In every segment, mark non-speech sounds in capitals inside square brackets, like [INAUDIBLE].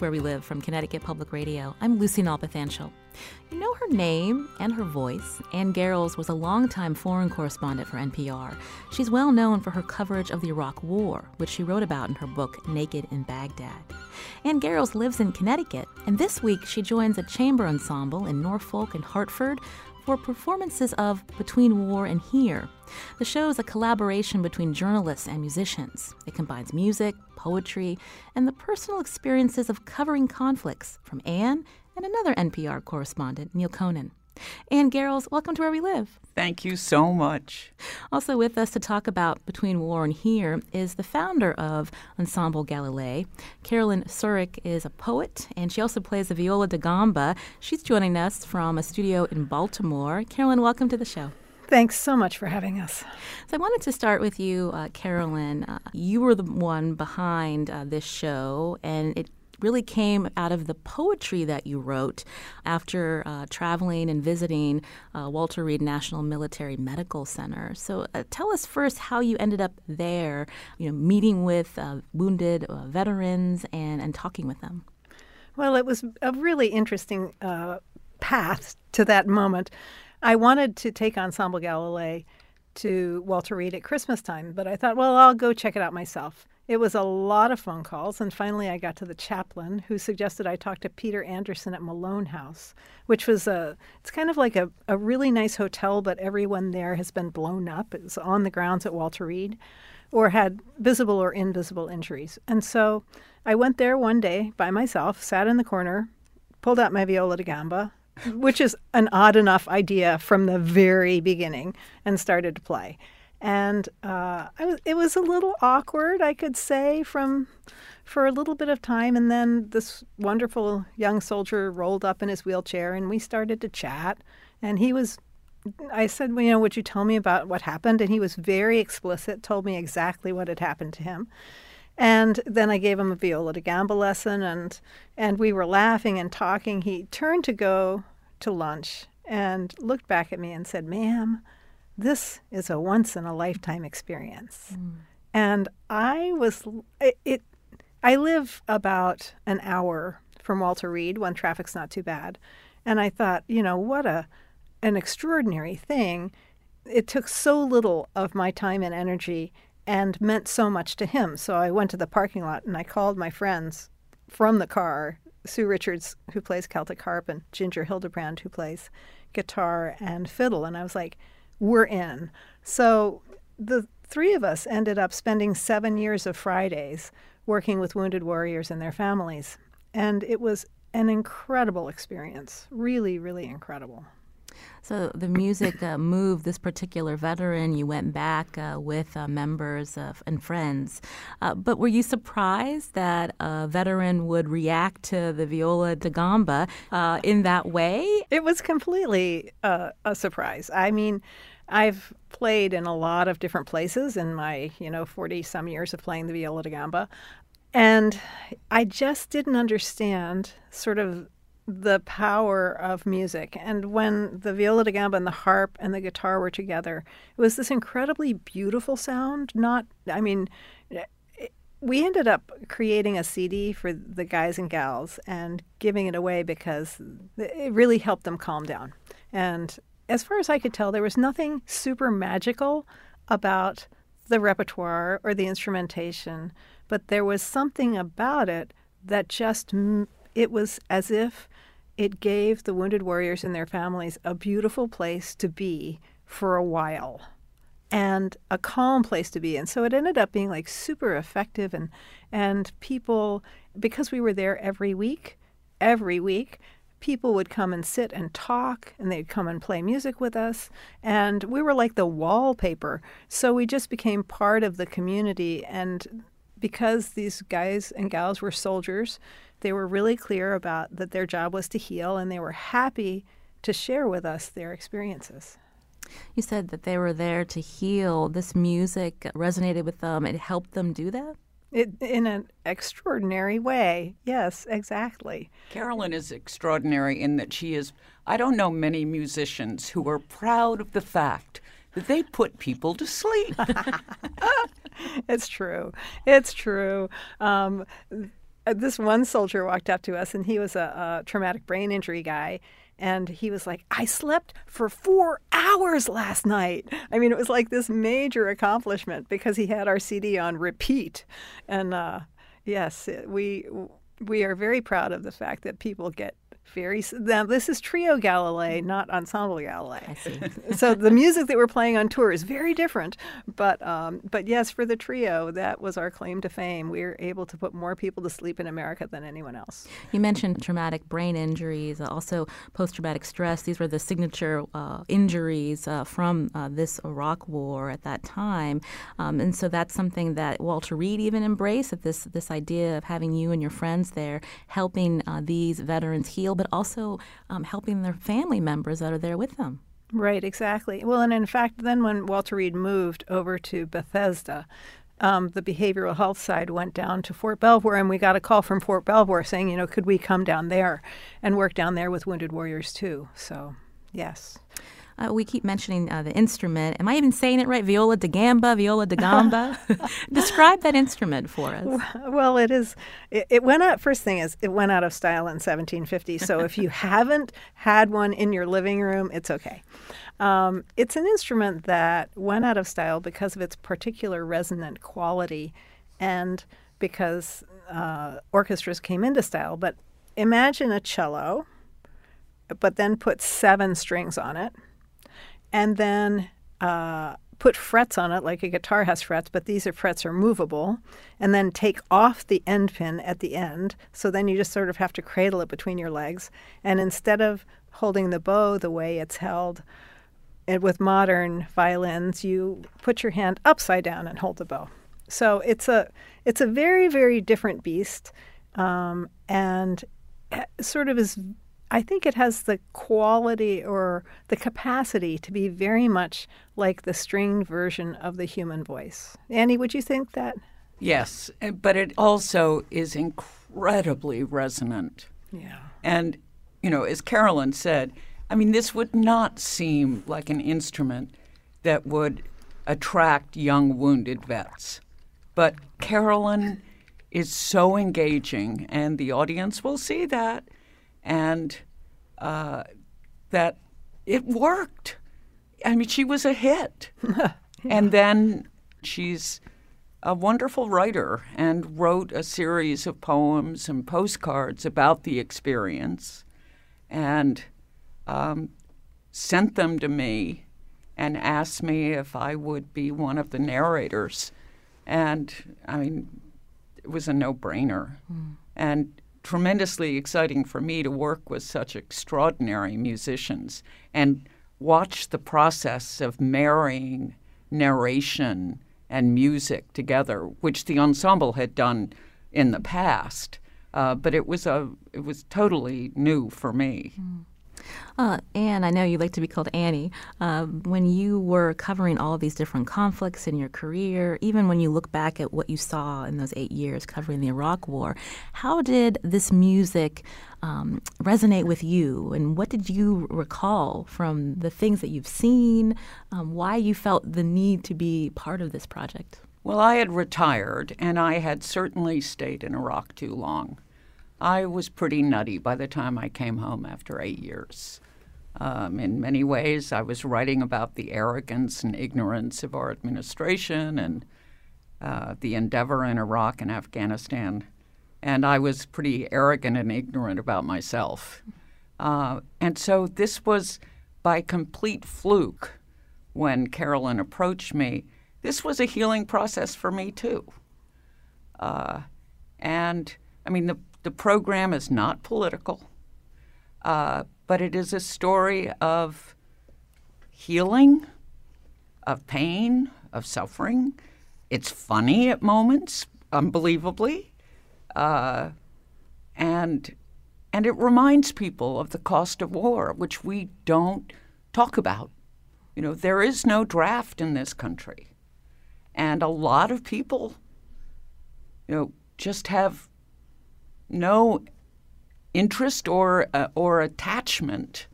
Where We Live from Connecticut Public Radio. I'm Lucy Nalpathanchel. You know her name and her voice. Anne Garrels was a longtime foreign correspondent for NPR. She's well known for her coverage of the Iraq War, which she wrote about in her book Naked in Baghdad. Anne Garrels lives in Connecticut, and this week she joins a chamber ensemble in Norfolk and Hartford for performances of Between War and Here. The show is a collaboration between journalists and musicians. It combines music, poetry, and the personal experiences of covering conflicts from Anne and another NPR correspondent, Neil Conan. Anne Garrels, welcome to Where We Live. Thank you so much. Also with us to talk about Between War and Here is the founder of Ensemble Galilei. Carolyn Surrick is a poet, and she also plays the viola da gamba. She's joining us from a studio in Baltimore. Carolyn, welcome to the show. Thanks so much for having us. So I wanted to start with you, uh, Carolyn. Uh, you were the one behind uh, this show, and it really came out of the poetry that you wrote after uh, traveling and visiting uh, Walter Reed National Military Medical Center. So uh, tell us first how you ended up there, you know, meeting with uh, wounded uh, veterans and, and talking with them. Well, it was a really interesting uh, path to that moment. I wanted to take Ensemble Galilei to Walter Reed at Christmas time, but I thought, well, I'll go check it out myself. It was a lot of phone calls, and finally I got to the chaplain who suggested I talk to Peter Anderson at Malone House, which was a it's kind of like a, a really nice hotel, but everyone there has been blown up. It's on the grounds at Walter Reed or had visible or invisible injuries. And so I went there one day by myself, sat in the corner, pulled out my viola da gamba, which is an odd enough idea from the very beginning, and started to play and uh, was, it was a little awkward, I could say, from for a little bit of time, and then this wonderful young soldier rolled up in his wheelchair, and we started to chat, and he was. I said, well, you know, would you tell me about what happened? And he was very explicit, told me exactly what had happened to him. And then I gave him a viola da gamba lesson, and and we were laughing and talking. He turned to go to lunch and looked back at me and said, "Ma'am, this is a once in a lifetime experience. Mm. And I was it, it, I live about an hour from Walter Reed when traffic's not too bad. And I thought, you know, what a an extraordinary thing. It took so little of my time and energy and meant so much to him. So I went to the parking lot and I called my friends from the car, Sue Richards, who plays Celtic harp, and Ginger Hildebrand, who plays guitar and fiddle. And I was like, we're in. So the three of us ended up spending seven years of Fridays working with wounded warriors and their families. And it was an incredible experience. Really, really incredible. So the music uh, moved this particular veteran. You went back uh, with uh, members of, and friends. Uh, but were you surprised that a veteran would react to the viola da gamba uh, in that way? It was completely uh, a surprise. I mean, I've played in a lot of different places in my, you know, 40 some years of playing the viola da gamba. And I just didn't understand sort of the power of music. And when the viola da gamba and the harp and the guitar were together, it was this incredibly beautiful sound. Not, I mean, we ended up creating a CD for the guys and gals and giving it away because it really helped them calm down. And as far as I could tell, there was nothing super magical about the repertoire or the instrumentation, but there was something about it that just, it was as if it gave the wounded warriors and their families a beautiful place to be for a while and a calm place to be. And so it ended up being like super effective. And and people because we were there every week, every week, people would come and sit and talk and they'd come and play music with us. And we were like the wallpaper. So we just became part of the community. And because these guys and gals were soldiers, they were really clear about that their job was to heal, and they were happy to share with us their experiences. You said that they were there to heal. This music resonated with them. It helped them do that? It, in an extraordinary way. Yes, exactly. Carolyn is extraordinary in that she is, I don't know many musicians who are proud of the fact that they put people to sleep. [LAUGHS] it's true. It's true. Um, this one soldier walked up to us, and he was a, a traumatic brain injury guy, and he was like, I slept for four hours last night. I mean, it was like this major accomplishment because he had our CD on repeat. And uh, yes, we we are very proud of the fact that people get very now this is trio Galilei, not ensemble Galilei. I see. [LAUGHS] so the [LAUGHS] music that we're playing on tour is very different, but um, but yes, for the trio, that was our claim to fame. We were able to put more people to sleep in America than anyone else. You mentioned traumatic brain injuries, also post-traumatic stress. These were the signature uh, injuries uh, from uh, this Iraq War at that time, um, and so that's something that Walter Reed even embraced. That this this idea of having you and your friends there helping uh, these veterans heal but also um, helping their family members that are there with them. Right, exactly. Well, and in fact, then when Walter Reed moved over to Bethesda, um, the behavioral health side went down to Fort Belvoir, and we got a call from Fort Belvoir saying, you know, could we come down there and work down there with wounded warriors too? So, yes. Uh, we keep mentioning uh, the instrument. Am I even saying it right? Viola da gamba, viola da gamba. [LAUGHS] [LAUGHS] Describe that instrument for us. Well, it is. It, it, went out. First thing is, it went out of style in 1750. So if you [LAUGHS] haven't had one in your living room, it's okay. Um, it's an instrument that went out of style because of its particular resonant quality, and because uh, orchestras came into style. But imagine a cello, but then put seven strings on it and then uh, put frets on it like a guitar has frets, but these are frets are movable, and then take off the end pin at the end. So then you just sort of have to cradle it between your legs. And instead of holding the bow the way it's held and with modern violins, you put your hand upside down and hold the bow. So it's a it's a very very different beast, um, and eh, sort of is I think it has the quality or the capacity to be very much like the stringed version of the human voice. Annie, would you think that? Yes, eh, but it also is incredibly resonant. Yeah. And, you know, as Carolyn said, I mean, this would not seem like an instrument that would attract young wounded vets. But Carolyn is so engaging, and the audience will see that and uh, that it worked. I mean, she was a hit. yeah. [LAUGHS] And then she's a wonderful writer and wrote a series of poems and postcards about the experience and um, sent them to me and asked me if I would be one of the narrators. And I mean, it was a no brainer. Mm. And tremendously exciting for me to work with such extraordinary musicians and watch the process of marrying narration and music together, which the ensemble had done in the past. Uh, but it was a it was totally new for me. Mm. Uh, Anne, I know you like to be called Annie. Uh, when you were covering all of these different conflicts in your career, even when you look back at what you saw in those eight years covering the Iraq War, how did this music um, resonate with you? And what did you recall from the things that you've seen? Um, why you felt the need to be part of this project? Well, I had retired, and I had certainly stayed in Iraq too long. I was pretty nutty by the time I came home after eight years. Um, in many ways, I was writing about the arrogance and ignorance of our administration and uh, the endeavor in Iraq and Afghanistan. And I was pretty arrogant and ignorant about myself. Uh, and so this was by complete fluke when Carolyn approached me. This was a healing process for me, too. Uh, and I mean, the the program is not political, uh, but it is a story of healing, of pain, of suffering. It's funny at moments. unbelievably, uh, and and it reminds people of the cost of war, which we don't talk about. You know, there is no draft in this country, and a lot of people, you know, just have no interest or uh, or attachment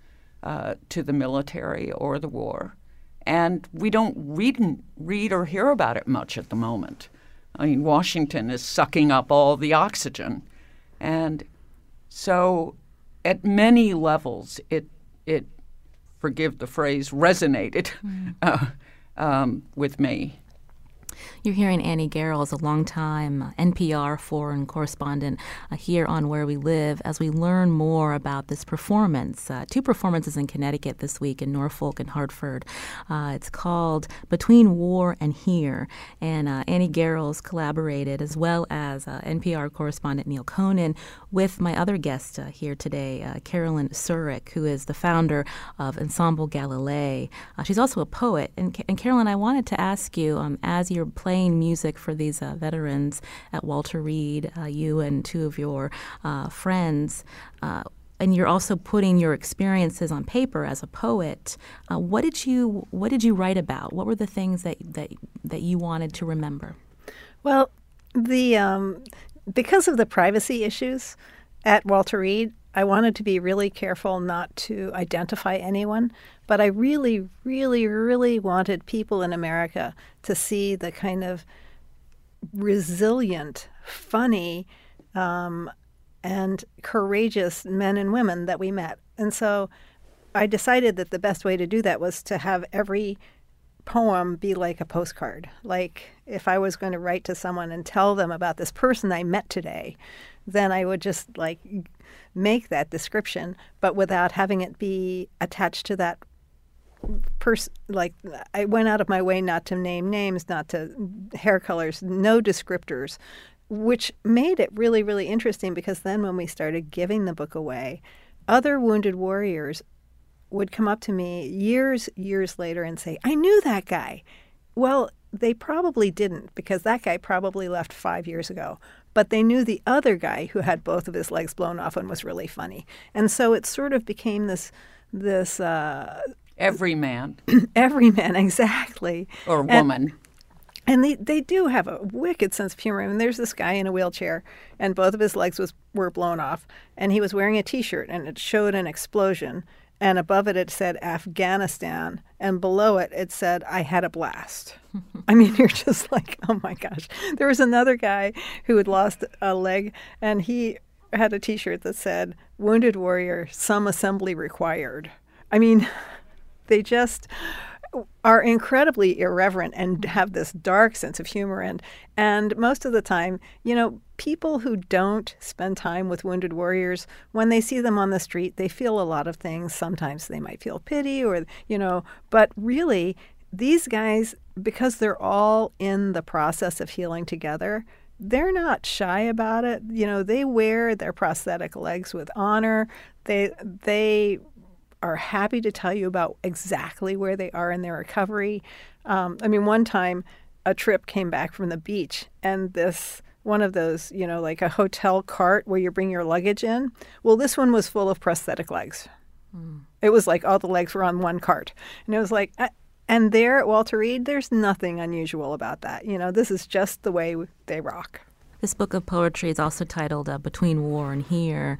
uh, to the military or the war, and we don't read read or hear about it much at the moment. I mean, Washington is sucking up all the oxygen, and so at many levels, it it forgive the phrase resonated mm. [LAUGHS] uh, um, with me. You're hearing Annie Garrels, a longtime NPR foreign correspondent uh, here on Where We Live, as we learn more about this performance. Uh, two performances in Connecticut this week in Norfolk and Hartford. Uh, it's called Between War and Here, and uh, Annie Garrels collaborated, as well as uh, NPR correspondent Neil Conan, with my other guest uh, here today, Carolyn Surrick, who is the founder of Ensemble Galilei. she's also a poet. And, and Carolyn, I wanted to ask you, um, as you're playing music for these uh, veterans at Walter Reed, uh, you and two of your uh, friends. Uh, and you're also putting your experiences on paper as a poet. Uh, what did you What did you write about? What were the things that that that you wanted to remember? Well, the um, because of the privacy issues at Walter Reed, I wanted to be really careful not to identify anyone, but I really, really, really wanted people in America to see the kind of resilient, funny, um, and courageous men and women that we met. And so I decided that the best way to do that was to have every poem be like a postcard. Like if I was going to write to someone and tell them about this person I met today, then I would just like make that description, but without having it be attached to that person. Like I went out of my way not to name names, not to hair colors, no descriptors, which made it really, really interesting because then when we started giving the book away, other wounded warriors would come up to me years, years later and say, I knew that guy. Well, they probably didn't because that guy probably left five years ago but they knew the other guy who had both of his legs blown off and was really funny. And so it sort of became this this uh, every man, [CLEARS THROAT] every man exactly, or woman. And, and they, they do have a wicked sense of humor. I mean, there's this guy in a wheelchair, and both of his legs was were blown off, and he was wearing a T-shirt, and it showed an explosion, and above it it said Afghanistan, and below it it said I had a blast. [LAUGHS] I mean, you're just like, oh my gosh. There was another guy who had lost a leg, and he had a T-shirt that said "Wounded Warrior, some assembly required." I mean, [LAUGHS] they just are incredibly irreverent and mm. have this dark sense of humor and and most of the time you know people who don't spend time with wounded warriors when they see them on the street they feel a lot of things. Sometimes they might feel pity or you know but really these guys because they're all in the process of healing together they're not shy about it. You know they wear their prosthetic legs with honor. They they are happy to tell you about exactly where they are in their recovery. Um, I mean, one time a trip came back from the beach and this one of those, you know, like a hotel cart where you bring your luggage in. Well, this one was full of prosthetic legs. Mm. It was like all the legs were on one cart. And it was like, uh, and there at Walter Reed, there's nothing unusual about that. You know, this is just the way they rock. This book of poetry is also titled uh, "Between War and Here."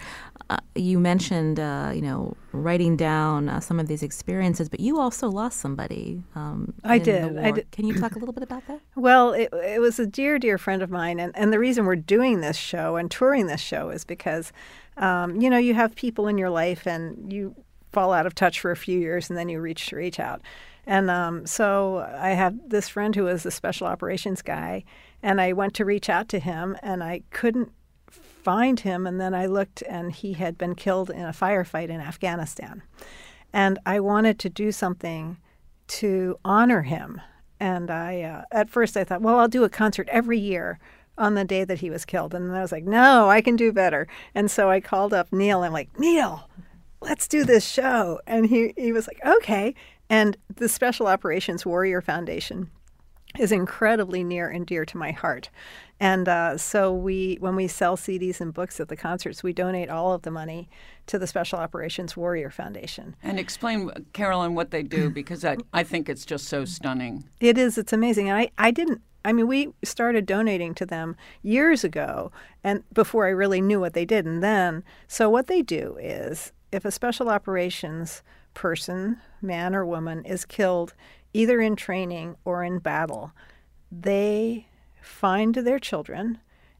Uh, you mentioned, uh, you know, writing down uh, some of these experiences, but you also lost somebody. Um, I did. I did. Can you talk a [CLEARS THROAT] little bit about that? Well, it, it was a dear, dear friend of mine, and, and the reason we're doing this show and touring this show is because, um, you know, you have people in your life and you fall out of touch for a few years, and then you reach to reach out. And um, so I have this friend who was a special operations guy, and I went to reach out to him, and I couldn't find him. And then I looked, and he had been killed in a firefight in Afghanistan. And I wanted to do something to honor him. And I, uh, at first, I thought, well, I'll do a concert every year on the day that he was killed. And I was like, no, I can do better. And so I called up Neil. I'm like, Neil, let's do this show. And he, he was like, okay. And the Special Operations Warrior Foundation is incredibly near and dear to my heart. And uh, so we, when we sell CDs and books at the concerts, we donate all of the money to the Special Operations Warrior Foundation. And explain, Carolyn, what they do because I, I think it's just so stunning. It is. It's amazing. And I, I didn't. I mean, we started donating to them years ago, and before I really knew what they did. And then, so what they do is, if a special operations person, man or woman, is killed either in training or in battle, they find their children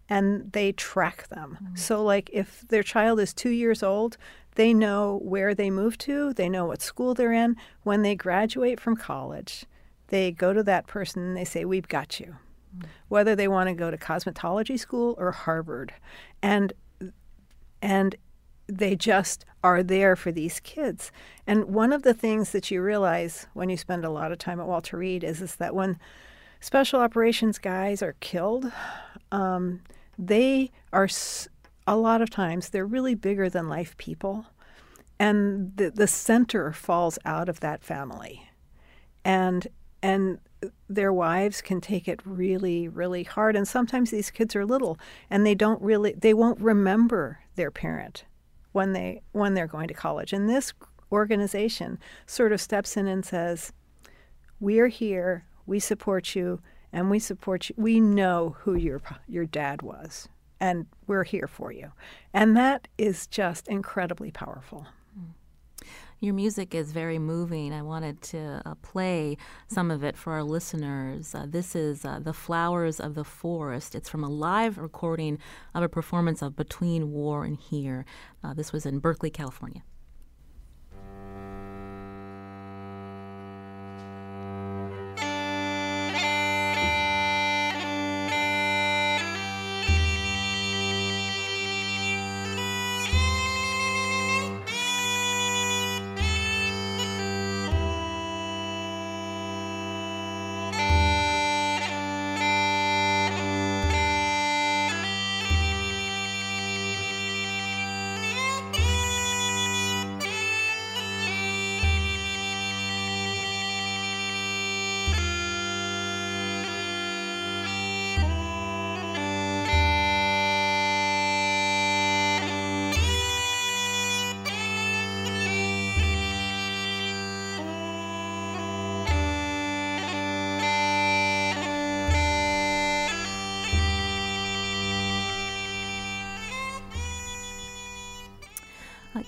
and they track them. Mm-hmm. So, like if their child is two years old, they know where they moved to, they know what school they're in. When they graduate from college, they go to that person and they say, We've got you. Mm-hmm. Whether they want to go to cosmetology school or Harvard. And and they just are there for these kids. And one of the things that you realize when you spend a lot of time at Walter Reed is, is that when special operations guys are killed, um, they are a lot of times they're really bigger than life people, and the the center falls out of that family, and and their wives can take it really really hard. And sometimes these kids are little and they don't really they won't remember their parent when they when they're going to college and this organization sort of steps in and says we're here we support you and we support you. We know who your your dad was and we're here for you. And that is just incredibly powerful. Your music is very moving. I wanted to uh, play some of it for our listeners. Uh, this is uh, The Flowers of the Forest. It's from a live recording of a performance of Between War and Here. Uh, this was in Berkeley, California.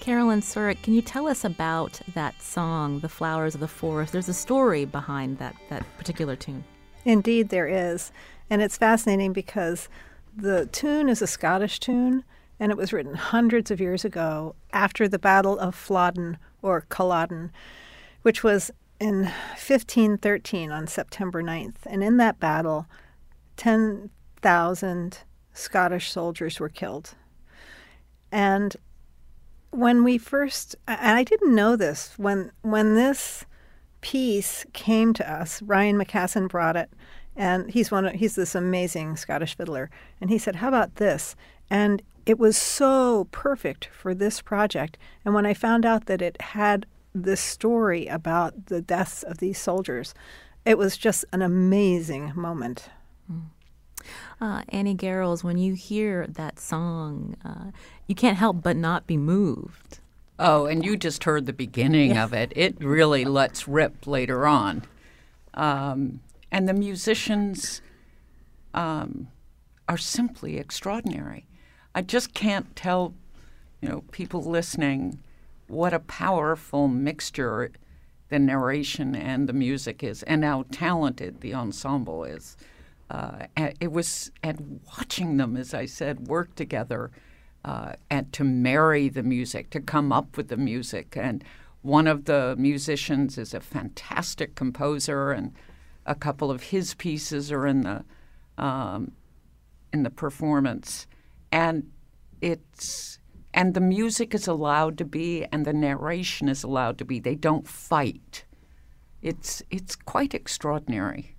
Carolyn Surrick, can you tell us about that song, The Flowers of the Forest? There's a story behind that, that particular tune. Indeed, there is. And it's fascinating because the tune is a Scottish tune, and it was written hundreds of years ago after the Battle of Flodden or Culloden, which was in 1513 on September 9th. And in that battle, 10,000 Scottish soldiers were killed. And when we first, and I didn't know this, when, when this piece came to us, Ryan McKasson brought it, and he's one of, he's this amazing Scottish fiddler, and he said, "How about this?" And it was so perfect for this project. And when I found out that it had this story about the deaths of these soldiers, it was just an amazing moment. Mm. Uh, Annie Garrels, when you hear that song, uh, you can't help but not be moved. Oh, and you just heard the beginning of it. It really [LAUGHS] lets rip later on. Um, and the musicians um, are simply extraordinary. I just can't tell, you know, people listening what a powerful mixture the narration and the music is, and how talented the ensemble is uh, it was and watching them, as I said, work together uh, and to marry the music, to come up with the music. And one of the musicians is a fantastic composer, and a couple of his pieces are in the um, in the performance, and it's and the music is allowed to be, and the narration is allowed to be. They don't fight. It's it's quite extraordinary.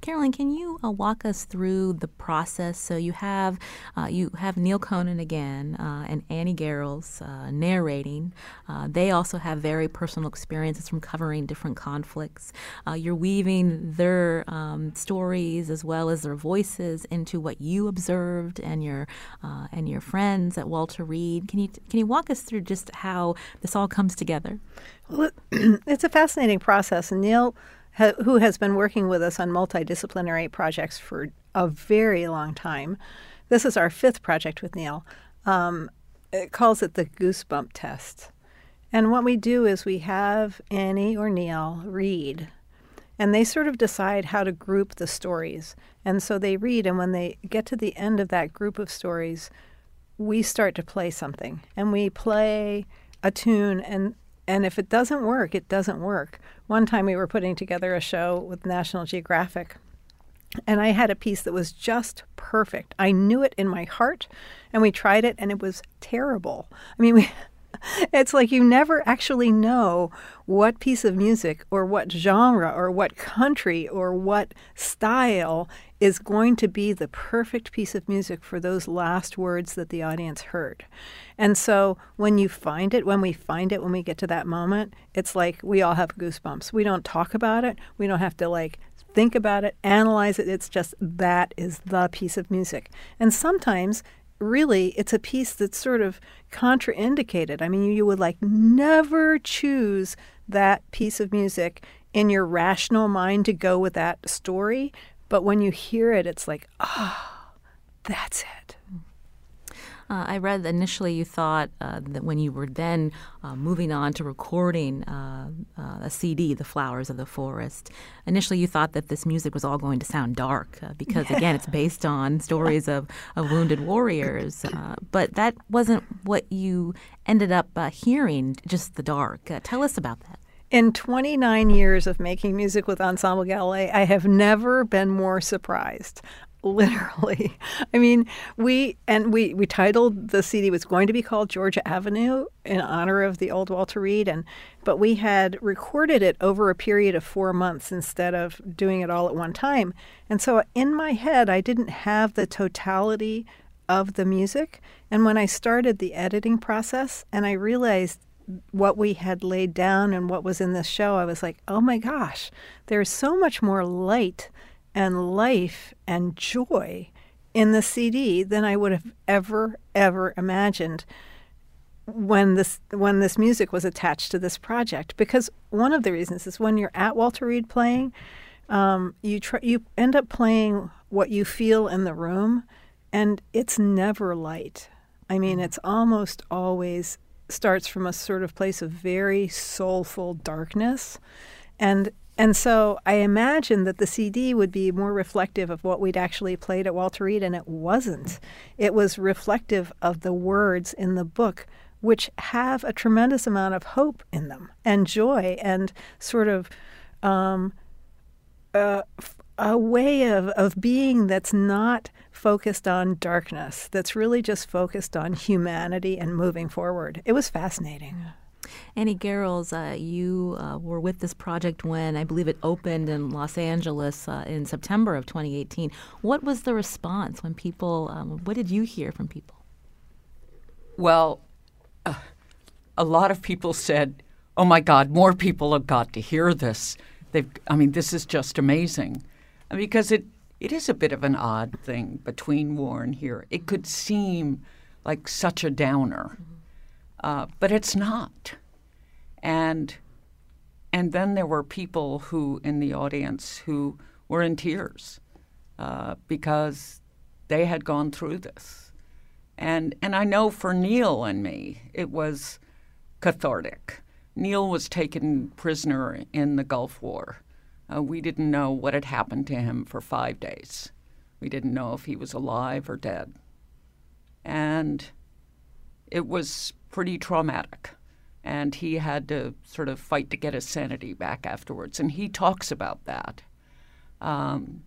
Carolyn, can you uh, walk us through the process? So you have uh, you have Neil Conan again uh, and Annie Garrels uh, narrating. Uh, they also have very personal experiences from covering different conflicts. Uh, you're weaving their um, stories as well as their voices into what you observed and your and your friends at Walter Reed. Can you can you walk us through just how this all comes together? Well, [CLEARS THROAT] it's a fascinating process, and Neil who has been working with us on multidisciplinary projects for a very long time. This is our fifth project with Neil. Um, it calls it the goosebump test. And what we do is we have Annie or Neil read, and they sort of decide how to group the stories. And so they read, and when they get to the end of that group of stories, we start to play something. And we play a tune, and and if it doesn't work, it doesn't work. One time we were putting together a show with National Geographic, and I had a piece that was just perfect. I knew it in my heart, and we tried it, and it was terrible. I mean, we. [LAUGHS] It's like you never actually know what piece of music or what genre or what country or what style is going to be the perfect piece of music for those last words that the audience heard. And so when you find it, when we find it, when we get to that moment, it's like we all have goosebumps. We don't talk about it. We don't have to like think about it, analyze it. It's just that is the piece of music. And sometimes really it's a piece that's sort of contraindicated. I mean, you, would like never choose that piece of music in your rational mind to go with that story but when you hear it, it's like, ah, oh, that's it. Uh, I read initially you thought uh, that when you were then uh, moving on to recording uh, uh, a CD, The Flowers of the Forest, initially you thought that this music was all going to sound dark uh, because, yeah. again, it's based on stories of, of wounded warriors. but that wasn't what you ended up hearing, just the dark. tell us about that. In 29 years of making music with Ensemble Galilei, I have never been more surprised. [LAUGHS] Literally. I mean, we and we we titled the CD was going to be called Georgia Avenue in honor of the old Walter Reed and but we had recorded it over a period of 4 months instead of doing it all at one time. And so in my head, I didn't have the totality of the music. And when I started the editing process and I realized what we had laid down and what was in this show, I was like, oh my gosh, there's so much more light and life and joy in the CD than I would have ever, ever imagined when this when this music was attached to this project. Because one of the reasons is when you're at Walter Reed playing, um, you try, you end up playing what you feel in the room, and it's never light. I mean, it's almost always starts from a sort of place of very soulful darkness. And and so I imagined that the CD would be more reflective of what we'd actually played at Walter Reed, and it wasn't. It was reflective of the words in the book, which have a tremendous amount of hope in them and joy and sort of um, uh, a way of, of being that's not focused on darkness, that's really just focused on humanity and moving forward. It was fascinating. Annie Garrels, uh, you uh, were with this project when I believe it opened in Los Angeles uh, in September of 2018. What was the response when people, um, what did you hear from people? Well, uh, a lot of people said, oh my God, more people have got to hear this. They've, I mean, this is just amazing because it it is a bit of an odd thing between war and here. It could seem like such a downer, uh, but it's not. And and then there were people who in the audience who were in tears uh, because they had gone through this, and and I know for Neil and me it was cathartic. Neil was taken prisoner in the Gulf War uh, we didn't know what had happened to him for five days. We didn't know if he was alive or dead. And it was pretty traumatic. And he had to sort of fight to get his sanity back afterwards. And he talks about that um,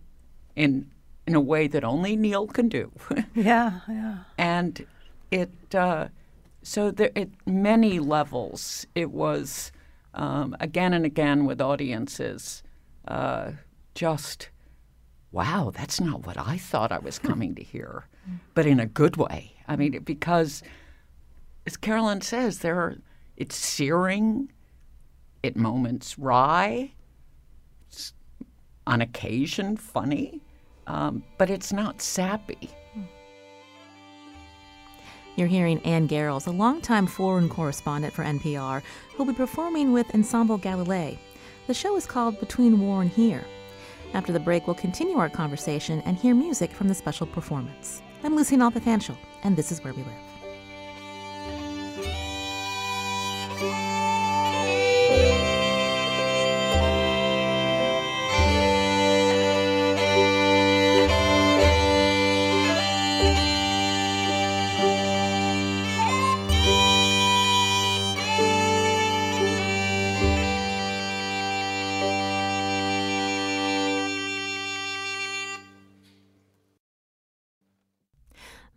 in in a way that only Neil can do. [LAUGHS] yeah, yeah. And it uh, so there, at many levels, it was um, again and again with audiences uh, just wow, that's not what I thought I was coming to hear, but in a good way. I mean, because as Carolyn says, there are, it's searing, at moments wry, it's on occasion funny, um, but it's not sappy. You're hearing Anne Garrels, a longtime foreign correspondent for NPR, who'll be performing with Ensemble Galilei. The show is called Between War and Here. After the break, we'll continue our conversation and hear music from the special performance. I'm Lucy Nalpathanchel, and this is Where We Live.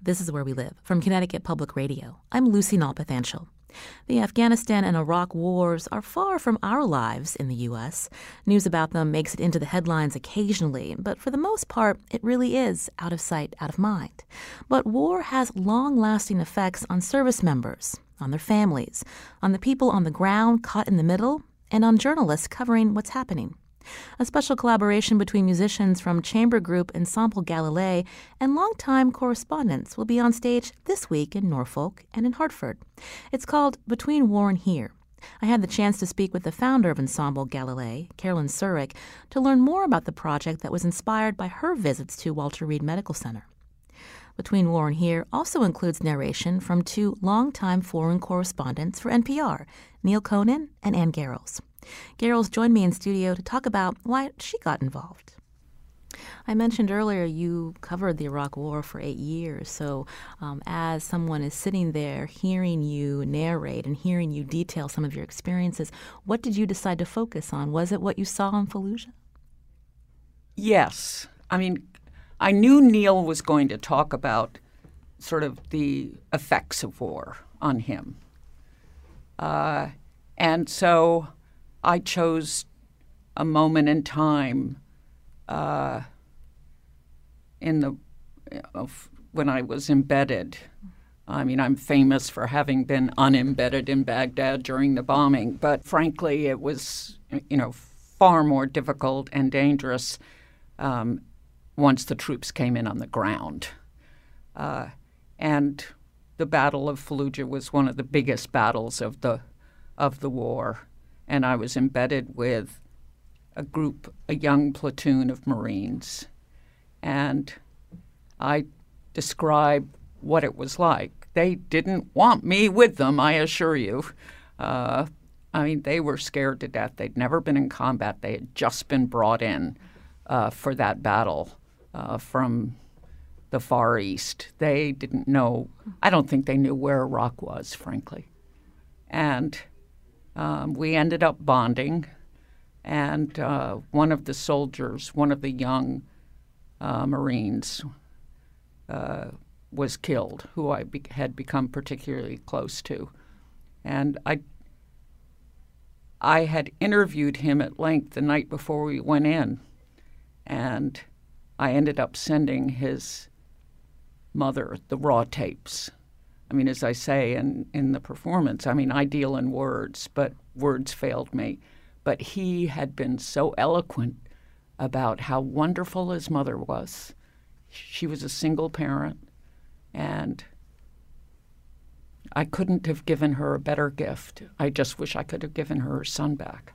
This is Where We Live from Connecticut Public Radio. I'm Lucy Nalpathanchel. The Afghanistan and Iraq wars are far from our lives in the U.S. News about them makes it into the headlines occasionally, but for the most part, it really is out of sight, out of mind. But war has long lasting effects on service members, on their families, on the people on the ground caught in the middle, and on journalists covering what's happening a special collaboration between musicians from chamber group Ensemble Galilei and longtime correspondents will be on stage this week in Norfolk and in Hartford. It's called Between War and Here. I had the chance to speak with the founder of Ensemble Galilei, Carolyn Surrick, to learn more about the project that was inspired by her visits to Walter Reed Medical Center. Between War and Here also includes narration from two longtime foreign correspondents for NPR, Neil Conan and Anne Garrels. Garrels joined me in studio to talk about why she got involved. I mentioned earlier you covered the Iraq War for eight years. So, um, as someone is sitting there hearing you narrate and hearing you detail some of your experiences, what did you decide to focus on? Was it what you saw in Fallujah? Yes. I mean, I knew Neil was going to talk about sort of the effects of war on him. Uh, and so I chose a moment in time uh, in the of when I was embedded. I mean, I'm famous for having been unembedded in Baghdad during the bombing, but frankly, it was you know far more difficult and dangerous um, once the troops came in on the ground. Uh, and the Battle of Fallujah was one of the biggest battles of the of the war and I was embedded with a group, a young platoon of Marines. And I describe what it was like. They didn't want me with them, I assure you. Uh, I mean, they were scared to death. They'd never been in combat. They had just been brought in uh, for that battle uh, from the Far East. They didn't know, I don't think they knew where Iraq was, frankly. And um, we ended up bonding, and uh, one of the soldiers, one of the young uh, Marines, uh, was killed, who I be- had become particularly close to, and I. I had interviewed him at length the night before we went in, and I ended up sending his mother the raw tapes I mean, as I say in, in the performance, I mean, I deal in words, but words failed me. But he had been so eloquent about how wonderful his mother was. She was a single parent, and I couldn't have given her a better gift. I just wish I could have given her her son back.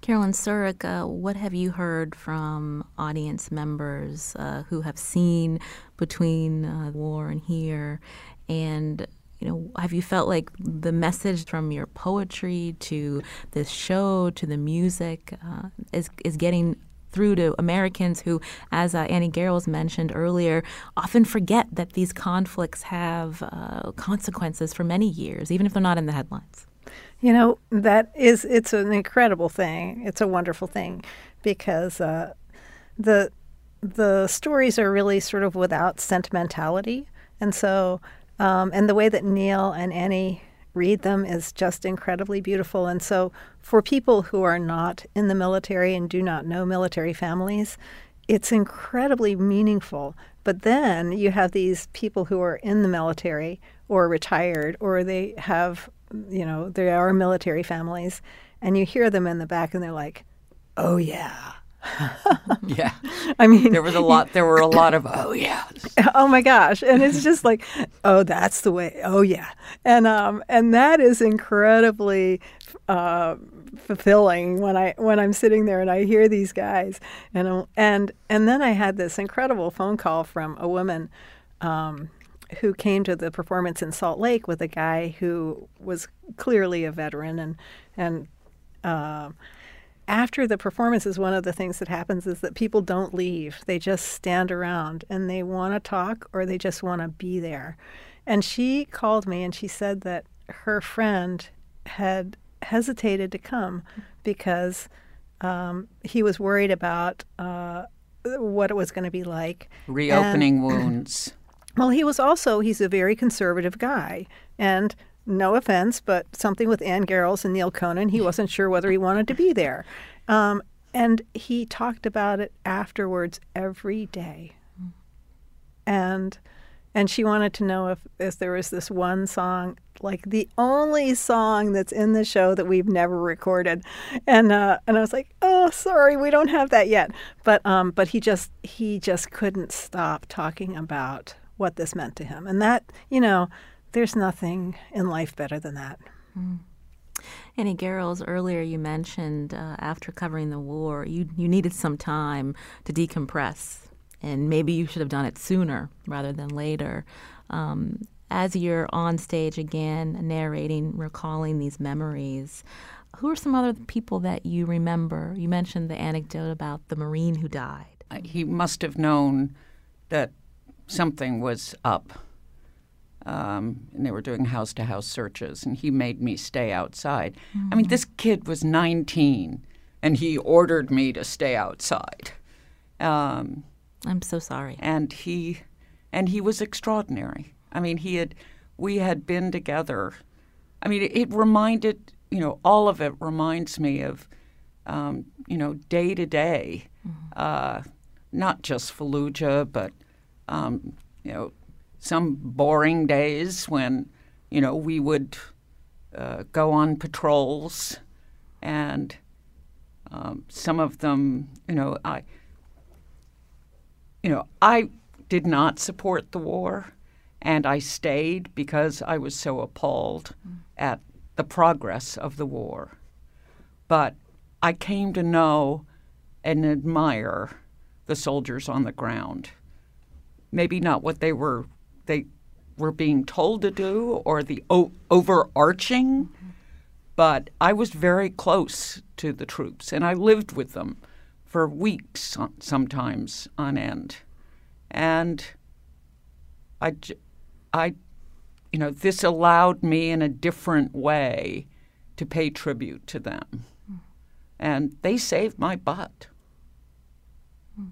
Carolyn Surrick, uh, what have you heard from audience members uh, who have seen between uh, war and here? And you know, have you felt like the message from your poetry to this show to the music uh, is is getting through to Americans who, as uh, Annie Garrels mentioned earlier, often forget that these conflicts have uh, consequences for many years, even if they're not in the headlines. You know, that is, it's an incredible thing. It's a wonderful thing because uh, the, the stories are really sort of without sentimentality. And so, um, and the way that Neil and Annie read them is just incredibly beautiful. And so, for people who are not in the military and do not know military families, it's incredibly meaningful. But then you have these people who are in the military or retired or they have, you know, they are military families, and you hear them in the back and they're like, oh, yeah. [LAUGHS] yeah. [LAUGHS] I mean, there was a lot. There were a lot of [LAUGHS] oh yeah. oh my gosh, and it's just like, oh, that's the way. Oh yeah, and um, and that is incredibly uh, fulfilling when I when I'm sitting there and I hear these guys, and and and then I had this incredible phone call from a woman. Um, who came to the performance in Salt Lake with a guy who was clearly a veteran and and uh, after the performances, one of the things that happens is that people don't leave. They just stand around and they want to talk or they just want to be there. And she called me and she said that her friend had hesitated to come because um, he was worried about uh, what it was going to be like. Reopening and, wounds. Well, he was also, he's a very conservative guy. And no offense, but something with Anne Garrels and Neil Conan, he wasn't sure whether he wanted to be there. Um, and he talked about it afterwards every day. And and she wanted to know if, if there was this one song, like the only song that's in the show that we've never recorded. And uh, and I was like, oh, sorry, we don't have that yet. But um, but he just he just couldn't stop talking about what this meant to him, and that you know there's nothing in life better than that. Mm. Annie Garrels, earlier you mentioned uh, after covering the war, you, you needed some time to decompress, and maybe you should have done it sooner rather than later. Um, as you're on stage again, narrating, recalling these memories, who are some other people that you remember? You mentioned the anecdote about the Marine who died. He must have known that something was up um, and they were doing house to house searches, and he made me stay outside. Mm-hmm. I mean, this kid was 19, and he ordered me to stay outside. Um, I'm so sorry. And he, and he was extraordinary. I mean, he had, we had been together. I mean, it, it reminded, you know, all of it reminds me of, um, you know, day to day, mm-hmm. uh, not just Fallujah, but, um, you know, some boring days when, you know, we would uh, go on patrols, and um, some of them, you know, I, you know, I did not support the war, and I stayed because I was so appalled at the progress of the war. But I came to know and admire the soldiers on the ground. Maybe not what they were they were being told to do or the o- overarching. But I was very close to the troops and I lived with them for weeks sometimes on end. And I, I, you know, this allowed me in a different way to pay tribute to them. And they saved my butt. Mm.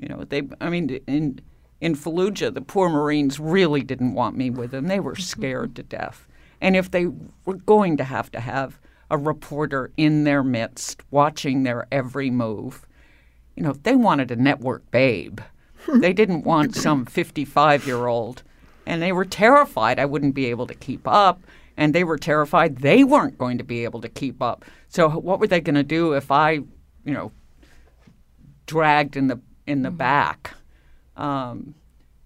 You know, they, I mean, in, in Fallujah, the poor Marines really didn't want me with them. They were scared to death. And if they were going to have to have a reporter in their midst watching their every move, you know, they wanted a network babe. [LAUGHS] they didn't want some 55 year old. And they were terrified I wouldn't be able to keep up. And they were terrified they weren't going to be able to keep up. So what were they going to do if I, you know, dragged in the in the mm-hmm. back? Um,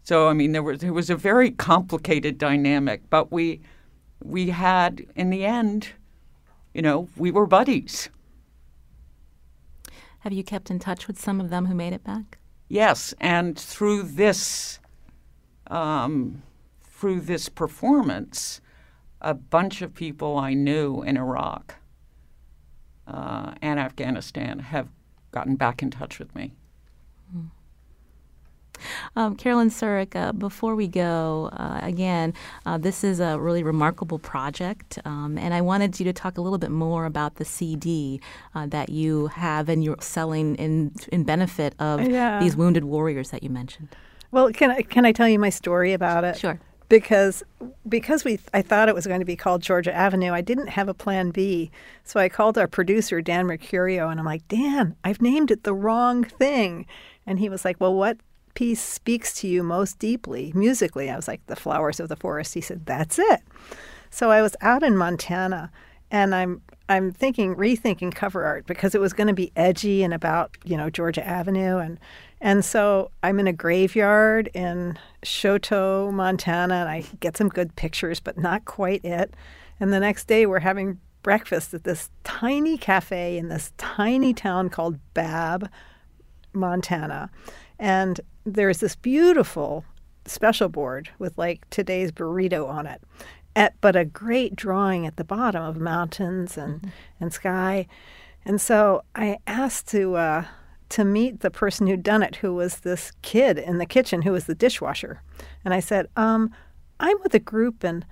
so I mean, there was it was a very complicated dynamic, but we we had in the end, you know, we were buddies. Have you kept in touch with some of them who made it back? Yes, and through this um, through this performance, a bunch of people I knew in Iraq uh, and Afghanistan have gotten back in touch with me. Um, Carolyn Surrick, uh, before we go, uh, again, uh, this is a really remarkable project, um, and I wanted you to talk a little bit more about the CD uh, that you have and you're selling in in benefit of yeah. these wounded warriors that you mentioned. Well, can I can I tell you my story about it? Sure. because because we I thought it was going to be called Georgia Avenue. I didn't have a plan B, so I called our producer Dan Mercurio, and I'm like, Dan, I've named it the wrong thing, and he was like, Well, what piece speaks to you most deeply musically? I was like, The Flowers of the Forest. He said, That's it. So I was out in Montana, and I'm I'm thinking rethinking cover art because it was going to be edgy and about you know Georgia Avenue and and so I'm in a graveyard in Choteau, Montana, and I get some good pictures, but not quite it. And the next day we're having breakfast at this tiny cafe in this tiny town called Babb, Montana, and there's this beautiful special board with like today's burrito on it at, but a great drawing at the bottom of mountains and, mm-hmm. and sky. And so I asked to uh, to meet the person who'd done it, who was this kid in the kitchen who was the dishwasher. And I said, um, I'm with a group and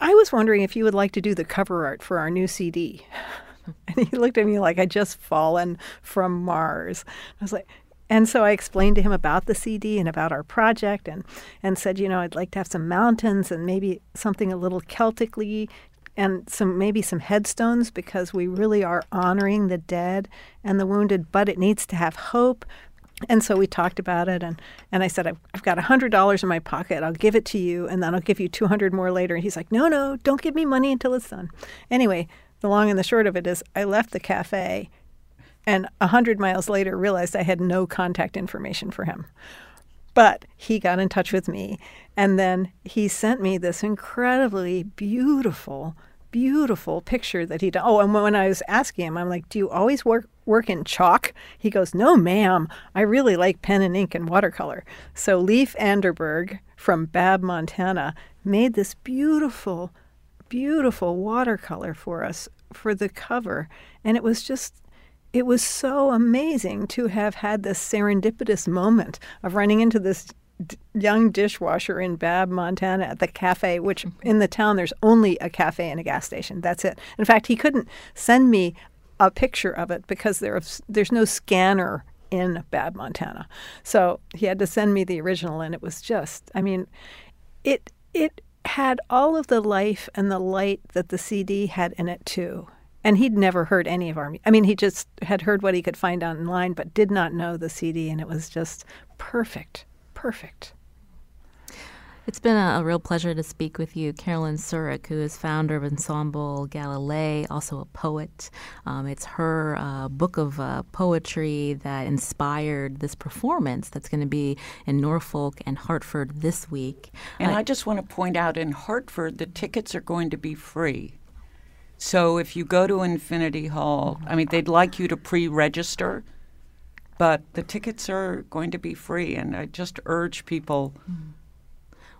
I was wondering if you would like to do the cover art for our new CD. [LAUGHS] and he looked at me like I'd just fallen from Mars. I was like, and so I explained to him about the CD and about our project and, and said, you know, I'd like to have some mountains and maybe something a little Celtically and some maybe some headstones because we really are honoring the dead and the wounded, but it needs to have hope. And so we talked about it, and, and I said, I've, I've got $100 in my pocket. I'll give it to you, and then I'll give you 200 more later. And he's like, No, no, don't give me money until it's done. Anyway, the long and the short of it is I left the cafe and a hundred miles later realized I had no contact information for him. But he got in touch with me, and then he sent me this incredibly beautiful, beautiful picture that he done. Oh, and when I was asking him, I'm like, "Do you always work work in chalk?" He goes, "No, ma'am. I really like pen and ink and watercolor." So Leif Anderberg from Babb, Montana, made this beautiful, beautiful watercolor for us for the cover, and it was just it was so amazing to have had this serendipitous moment of running into this d- young dishwasher in Babb, Montana at the cafe, which mm-hmm. in the town there's only a cafe and a gas station. That's it. In fact, he couldn't send me a picture of it because there's there's no scanner in Babb, Montana. So he had to send me the original and it was just I mean it it had all of the life and the light that the CD had in it too and he'd never heard any of our i mean he just had heard what he could find online but did not know the cd and it was just perfect perfect it's been a, a, real pleasure to speak with you, Carolyn Surrick, who is founder of Ensemble Galilei, also a poet. Um, it's her uh, book of uh, poetry that inspired this performance that's going to be in Norfolk and Hartford this week. And uh, I just want to point out in Hartford, the tickets are going to be free. So if you go to Infinity Hall, I mean, they'd like you to pre register, but the tickets are going to be free. And I just urge people.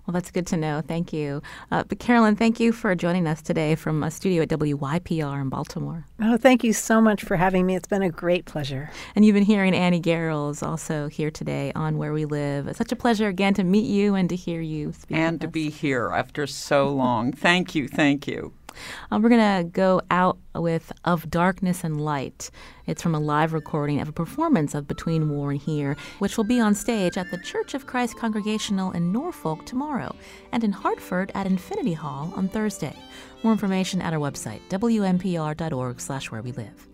Well, that's good to know. Thank you. Uh, but Carolyn, thank you for joining us today from a studio at WYPR in Baltimore. Oh, thank you so much for having me. It's been a great pleasure. And you've been hearing Annie Garrels also here today on Where We Live. It's such a pleasure again to meet you and to hear you speak. And to us. be here after so [LAUGHS] long. thank you. Thank you. Uh, we're going to go out with Of Darkness and Light. It's from a live recording of a performance of Between War and Here, which will be on stage at the Church of Christ Congregational in Norfolk tomorrow and in Hartford at Infinity Hall on Thursday. More information at our website, wnpr.org slash where we live.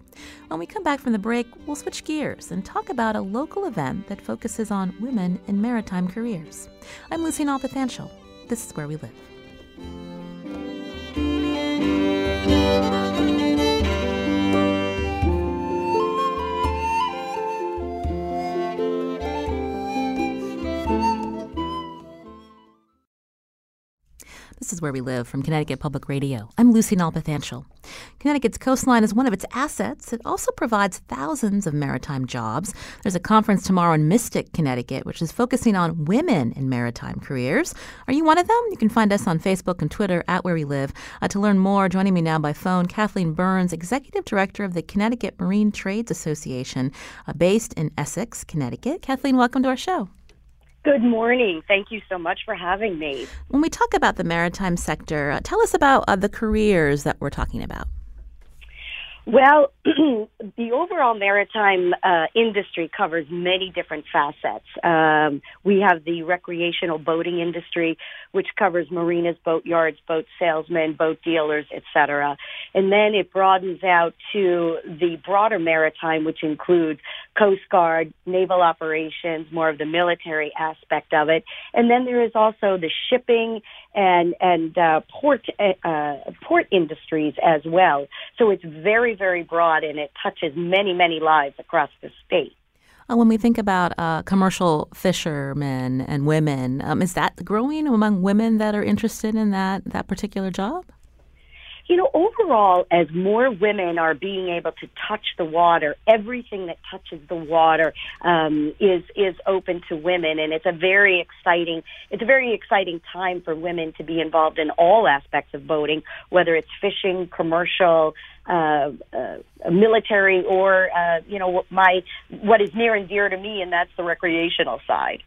When we come back from the break, we'll switch gears and talk about a local event that focuses on women in maritime careers. I'm Lucy Nalpathanchel. This is Where We Live. This is Where We Live from Connecticut Public Radio. I'm Lucy Nalpathanchel. Connecticut's coastline is one of its assets. It also provides thousands of maritime jobs. There's a conference tomorrow in Mystic, Connecticut, which is focusing on women in maritime careers. Are you one of them? You can find us on Facebook and Twitter at Where We Live. Uh, to learn more, joining me now by phone, Kathleen Burns, Executive Director of the Connecticut Marine Trades Association, uh, based in Essex, Connecticut. Kathleen, welcome to our show. Good morning. Thank you so much for having me. When we talk about the maritime sector, uh, tell us about uh, the careers that we're talking about. Well, [CLEARS THROAT] the overall maritime uh, industry covers many different facets. Um, we have the recreational boating industry, which covers marinas, boat yards, boat salesmen, boat dealers, etc. And then it broadens out to the broader maritime, which includes Coast Guard, naval operations, more of the military aspect of it. And then there is also the shipping and and uh, port uh, port industries as well. So it's very very broad and it touches many many lives across the state. Uh, when we think about uh, commercial fishermen and women, um, is that growing among women that are interested in that that particular job? You know, overall, as more women are being able to touch the water, everything that touches the water um, is is open to women, and it's a very exciting it's a very exciting time for women to be involved in all aspects of boating, whether it's fishing, commercial, uh, uh, military, or uh, you know, my what is near and dear to me, and that's the recreational side.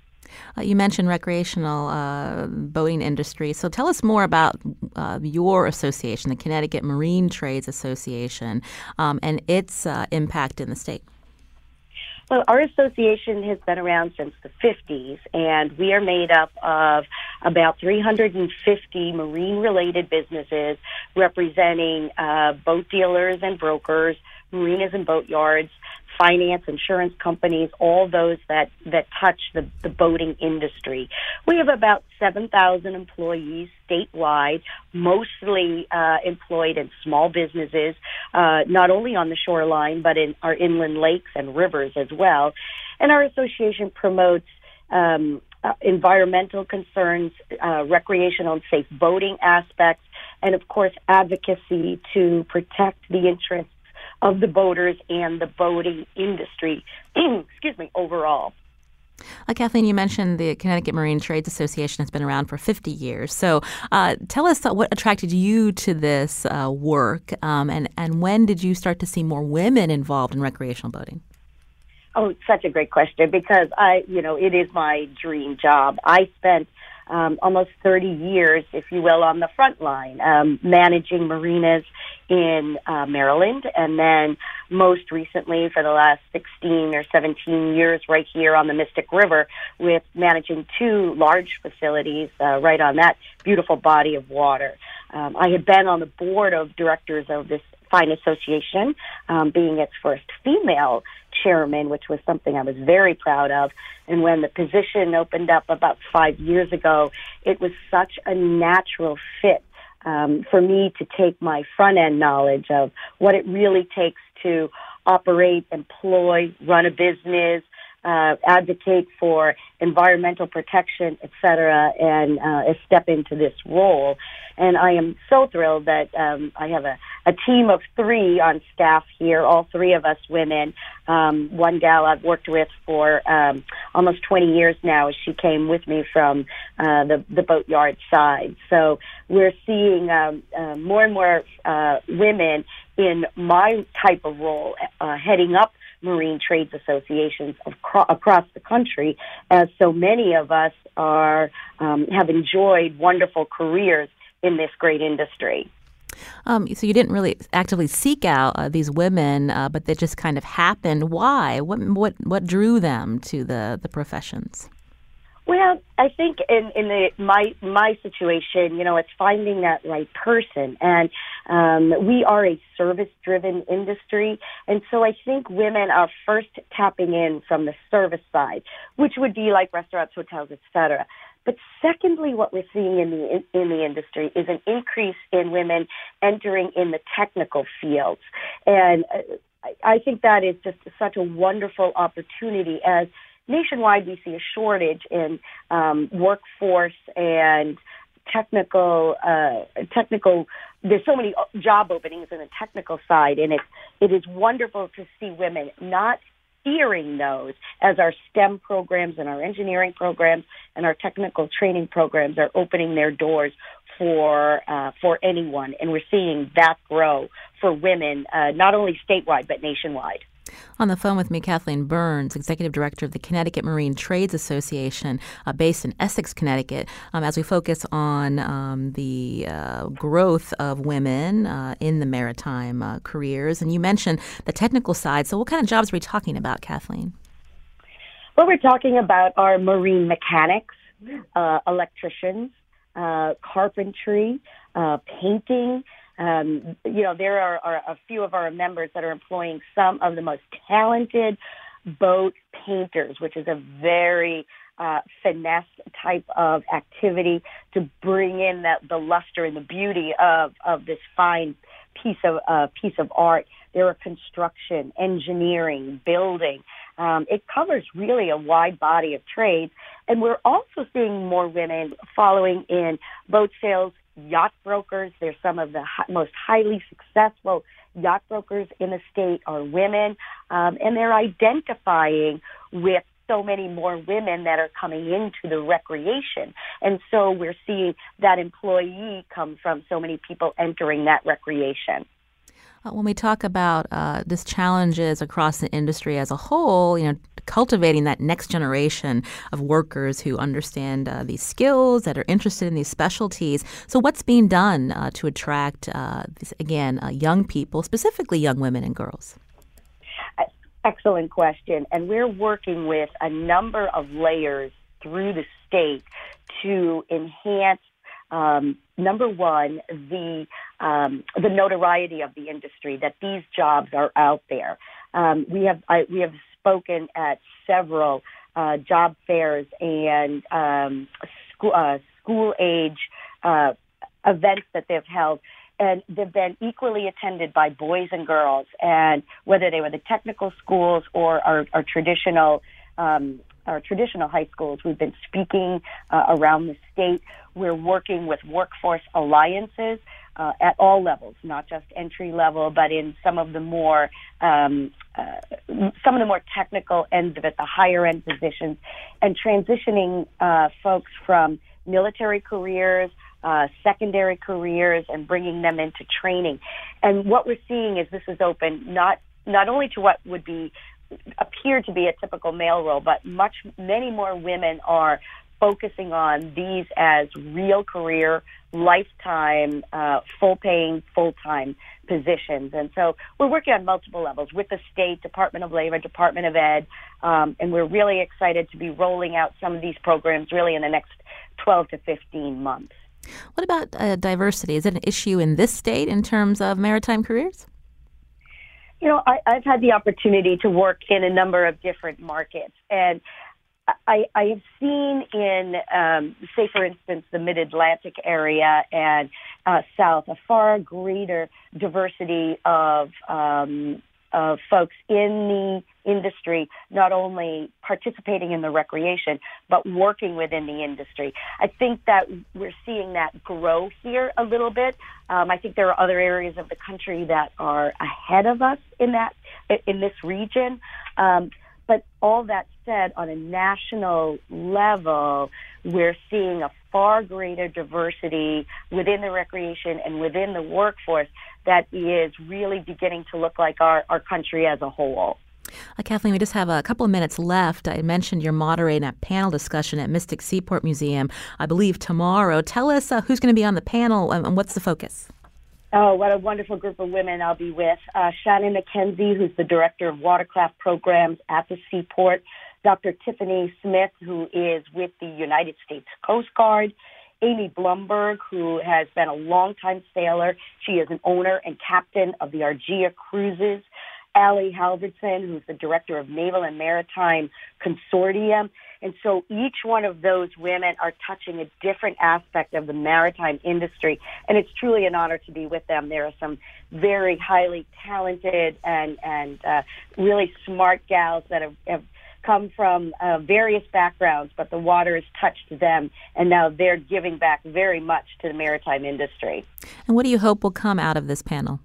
Uh, you mentioned recreational uh, boating industry. So tell us more about uh, your association, the Connecticut Marine Trades Association, um, and its uh, impact in the state. Well, our association has been around since the 50s, and we are made up of about 350 marine related businesses representing uh, boat dealers and brokers, marinas and boat yards, finance, insurance companies, all those that, that touch the, the boating industry. We have about 7,000 employees statewide, mostly uh, employed in small businesses, uh, not only on the shoreline, but in our inland lakes and rivers as well. And our association promotes um, uh, environmental concerns, uh, recreational and safe boating aspects, and of course advocacy to protect the interests of the boaters and the boating industry, [CLEARS THROAT] excuse me, overall. Uh, Kathleen, you mentioned the Connecticut Marine Trades Association has been around for 50 years. So uh, tell us uh, what attracted you to this uh, work um, and, and when did you start to see more women involved in recreational boating? Oh, such a great question because I, you know, it is my dream job. I spent um, almost 30 years, if you will, on the front line, um, managing marinas in uh, Maryland, and then most recently for the last 16 or 17 years, right here on the Mystic River, with managing two large facilities uh, right on that beautiful body of water. Um, I had been on the board of directors of this fine association, um, being its first female chairman, which was something I was very proud of. And when the position opened up about five years ago, it was such a natural fit um, for me to take my front end knowledge of what it really takes to operate, employ, run a business, uh, advocate for environmental protection, et cetera, and uh, step into this role. And I am so thrilled that um, I have a, a team of three on staff here, all three of us women. Um, one gal I've worked with for um, almost 20 years now. She came with me from uh, the, the boatyard side. So we're seeing um, uh, more and more uh, women in my type of role, uh, heading up marine trades associations acro- across the country, as so many of us are um, have enjoyed wonderful careers in this great industry. Um, so you didn't really actively seek out uh, these women, uh, but they just kind of happened. Why? What what what drew them to the the professions? Well, I think in in the my my situation, you know, it's finding that right person, and um, we are a service driven industry, and so I think women are first tapping in from the service side, which would be like restaurants, hotels, etc. But secondly, what we're seeing in the in the industry is an increase in women entering in the technical fields, and uh, I think that is just such a wonderful opportunity as nationwide we see a shortage in um, workforce and technical uh, technical there's so many job openings in the technical side and it it is wonderful to see women not fearing those as our STEM programs and our engineering programs and our technical training programs are opening their doors for uh, for anyone and we're seeing that grow for women uh, not only statewide but nationwide. On the phone with me, Kathleen Burns, Executive Director of the Connecticut Marine Trades Association, uh, based in Essex, Connecticut, um, as we focus on um, the uh, growth of women uh, in the maritime uh, careers. And you mentioned the technical side. So, what kind of jobs are we talking about, Kathleen? Well, we're talking about our marine mechanics, uh, electricians, uh, carpentry, painting. Um, you know, there are, are, a few of our members that are employing some of the most talented boat painters, which is a very uh, finesse type of activity to bring in that the luster and the beauty of of this fine piece of uh, piece of art. There are construction, engineering, building. Um, it covers really a wide body of trades, and we're also seeing more women following in boat sales yacht brokers. They're some of the most highly successful yacht brokers in the state are women, um, and they're identifying with so many more women that are coming into the recreation. And so we're seeing that employee come from so many people entering that recreation. Uh, when we talk about uh, this challenges across the industry as a whole, you know, cultivating that next generation of workers who understand uh, these skills, that are interested in these specialties. So, what's being done uh, to attract, uh, again, uh, young people, specifically young women and girls? Excellent question. And we're working with a number of layers through the state to enhance um, number one, the um, the notoriety of the industry that these jobs are out there. Um, we have I, we have spoken at several uh, job fairs and um, school uh, school age uh, events that they've held. And they've been equally attended by boys and girls, and whether they were the technical schools or our, our traditional um, our traditional high schools. We've been speaking uh, around the state. We're working with workforce alliances uh, at all levels, not just entry level, but in some of the more um, uh, some of the more technical ends of it, the higher end positions, and transitioning uh, folks from military careers. Uh, secondary careers and bringing them into training. And what we're seeing is this is open not not only to what would be appear to be a typical male role, but much many more women are focusing on these as real career, lifetime, uh, full paying, full time positions. And so we're working on multiple levels with the state, Department of Labor, Department of Ed, um, and we're really excited to be rolling out some of these programs really in the next 12 to 15 months. What about uh, diversity? Is it an issue in this state in terms of maritime careers? You know, I, I've had the opportunity to work in a number of different markets, and I, I have seen in, um, say, for instance, the Mid Atlantic area and uh, South, a far greater diversity of um, of folks in the industry, not only participating in the recreation, but working within the industry. I think that we're seeing that grow here a little bit. Um, I think there are other areas of the country that are ahead of us in that in this region. Um, but all that said, on a national level, we're seeing a far greater diversity within the recreation and within the workforce that is really beginning to look like our, our country as a whole. Uh, Kathleen, we just have a couple of minutes left. I mentioned you're moderating a panel discussion at Mystic Seaport Museum, I believe tomorrow. Tell us uh, who's going to be on the panel and, and what's the focus? Oh, what a wonderful group of women I'll be with. Uh, Shannon McKenzie, who's the director of watercraft programs at the Seaport. Dr. Tiffany Smith, who is with the United States Coast Guard. Amy Blumberg, who has been a longtime sailor. She is an owner and captain of the Argia Cruises. Allie Halverson, who's the director of Naval and Maritime Consortium. And so each one of those women are touching a different aspect of the maritime industry. And it's truly an honor to be with them. There are some very highly talented and, and uh, really smart gals that have, have come from uh, various backgrounds, but the water has touched them, and now they're giving back very much to the maritime industry. And what do you hope will come out of this panel?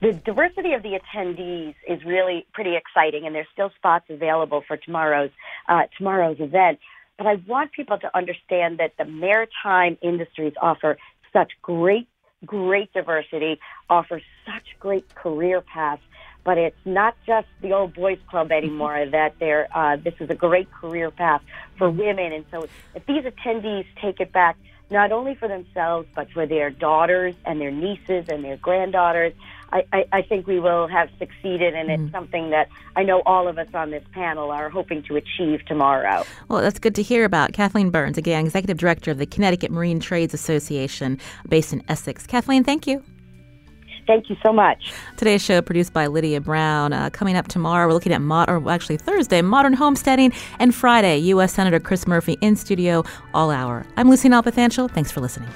The diversity of the attendees is really pretty exciting, and there's still spots available for tomorrow's uh, tomorrow's event. But I want people to understand that the maritime industries offer such great, great diversity, offer such great career paths. but it's not just the old boys club anymore. that there, uh, this is a great career path for women, and so if these attendees take it back, not only for themselves but for their daughters and their nieces and their granddaughters, I, I, I think we will have succeeded, and it's mm. something that I know all of us on this panel are hoping to achieve tomorrow. Well, that's good to hear about. Kathleen Burns, again, Executive Director of the Connecticut Marine Trades Association based in Essex. Kathleen, thank you. Thank you so much. Today's show produced by Lydia Brown. Uh, coming up tomorrow, we're looking at mod- or actually Thursday, modern homesteading, and Friday, U.S. Senator Chris Murphy in studio all hour. I'm Lucy Nalpathanchel. Thanks for listening.